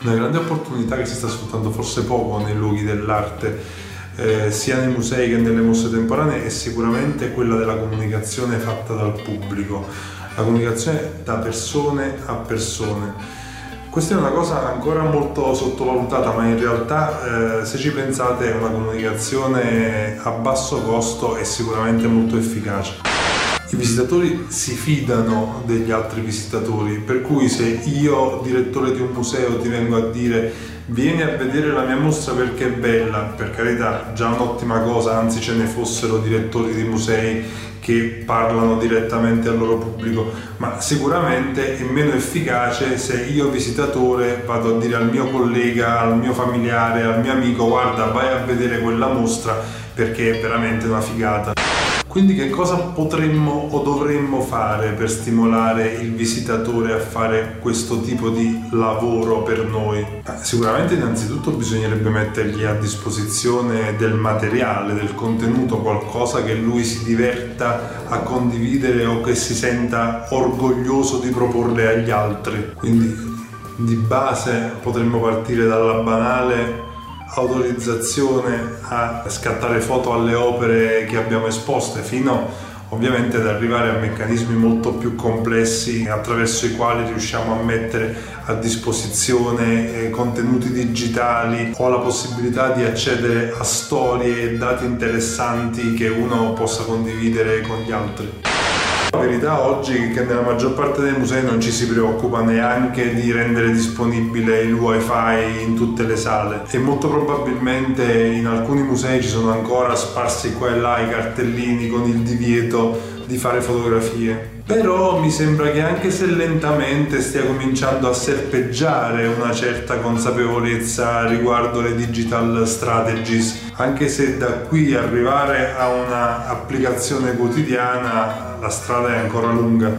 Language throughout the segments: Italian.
Una grande opportunità che si sta sfruttando forse poco nei luoghi dell'arte, eh, sia nei musei che nelle mostre temporanee, è sicuramente quella della comunicazione fatta dal pubblico, la comunicazione da persone a persone. Questa è una cosa ancora molto sottovalutata, ma in realtà eh, se ci pensate una comunicazione a basso costo è sicuramente molto efficace. I visitatori si fidano degli altri visitatori, per cui se io, direttore di un museo, ti vengo a dire vieni a vedere la mia mostra perché è bella, per carità, già un'ottima cosa, anzi ce ne fossero direttori di musei che parlano direttamente al loro pubblico, ma sicuramente è meno efficace se io visitatore vado a dire al mio collega, al mio familiare, al mio amico guarda vai a vedere quella mostra perché è veramente una figata. Quindi che cosa potremmo o dovremmo fare per stimolare il visitatore a fare questo tipo di lavoro per noi? Sicuramente innanzitutto bisognerebbe mettergli a disposizione del materiale, del contenuto, qualcosa che lui si diverta a condividere o che si senta orgoglioso di proporre agli altri. Quindi di base potremmo partire dalla banale autorizzazione a scattare foto alle opere che abbiamo esposte fino ovviamente ad arrivare a meccanismi molto più complessi attraverso i quali riusciamo a mettere a disposizione eh, contenuti digitali o la possibilità di accedere a storie e dati interessanti che uno possa condividere con gli altri. La verità oggi è che nella maggior parte dei musei non ci si preoccupa neanche di rendere disponibile il wifi in tutte le sale. E molto probabilmente in alcuni musei ci sono ancora sparsi qua e là i cartellini con il divieto di fare fotografie. Però mi sembra che anche se lentamente stia cominciando a serpeggiare una certa consapevolezza riguardo le digital strategies, anche se da qui arrivare a una applicazione quotidiana la strada è ancora lunga.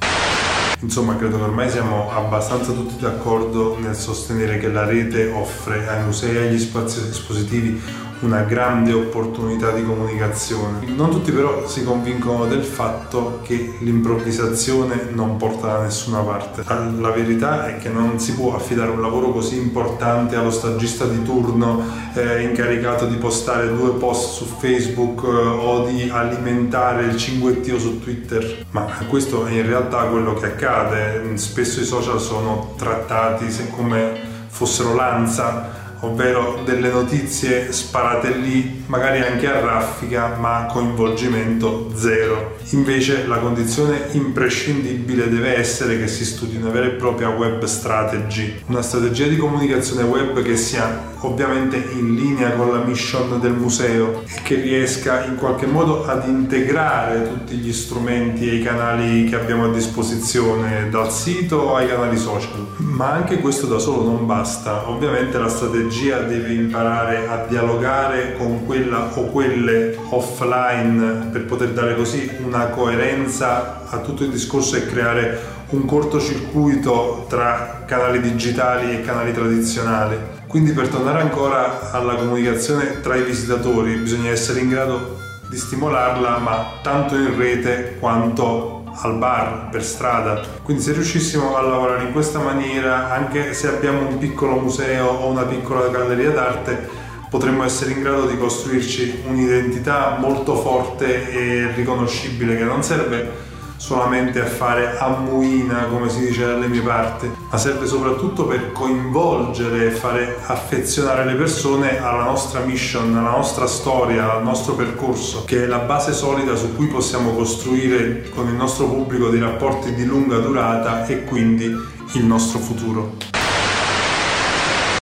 Insomma, credo che ormai siamo abbastanza tutti d'accordo nel sostenere che la rete offre ai musei e agli spazi espositivi una grande opportunità di comunicazione. Non tutti però si convincono del fatto che l'improvvisazione non porta da nessuna parte. La verità è che non si può affidare un lavoro così importante allo stagista di turno eh, incaricato di postare due post su Facebook eh, o di alimentare il cinguettio su Twitter. Ma questo è in realtà quello che accade. Spesso i social sono trattati come fossero lanza ovvero delle notizie sparate lì, magari anche a raffica, ma coinvolgimento zero. Invece la condizione imprescindibile deve essere che si studi una vera e propria web strategy, una strategia di comunicazione web che sia ovviamente in linea con la mission del museo e che riesca in qualche modo ad integrare tutti gli strumenti e i canali che abbiamo a disposizione, dal sito ai canali social. Ma anche questo da solo non basta, ovviamente la strategia deve imparare a dialogare con quella o quelle offline per poter dare così una coerenza a tutto il discorso e creare un cortocircuito tra canali digitali e canali tradizionali. Quindi per tornare ancora alla comunicazione tra i visitatori bisogna essere in grado di stimolarla ma tanto in rete quanto al bar, per strada. Quindi se riuscissimo a lavorare in questa maniera, anche se abbiamo un piccolo museo o una piccola galleria d'arte, potremmo essere in grado di costruirci un'identità molto forte e riconoscibile che non serve solamente a fare ammuina, come si dice dalle mie parti, ma serve soprattutto per coinvolgere e fare affezionare le persone alla nostra mission, alla nostra storia, al nostro percorso, che è la base solida su cui possiamo costruire con il nostro pubblico dei rapporti di lunga durata e quindi il nostro futuro.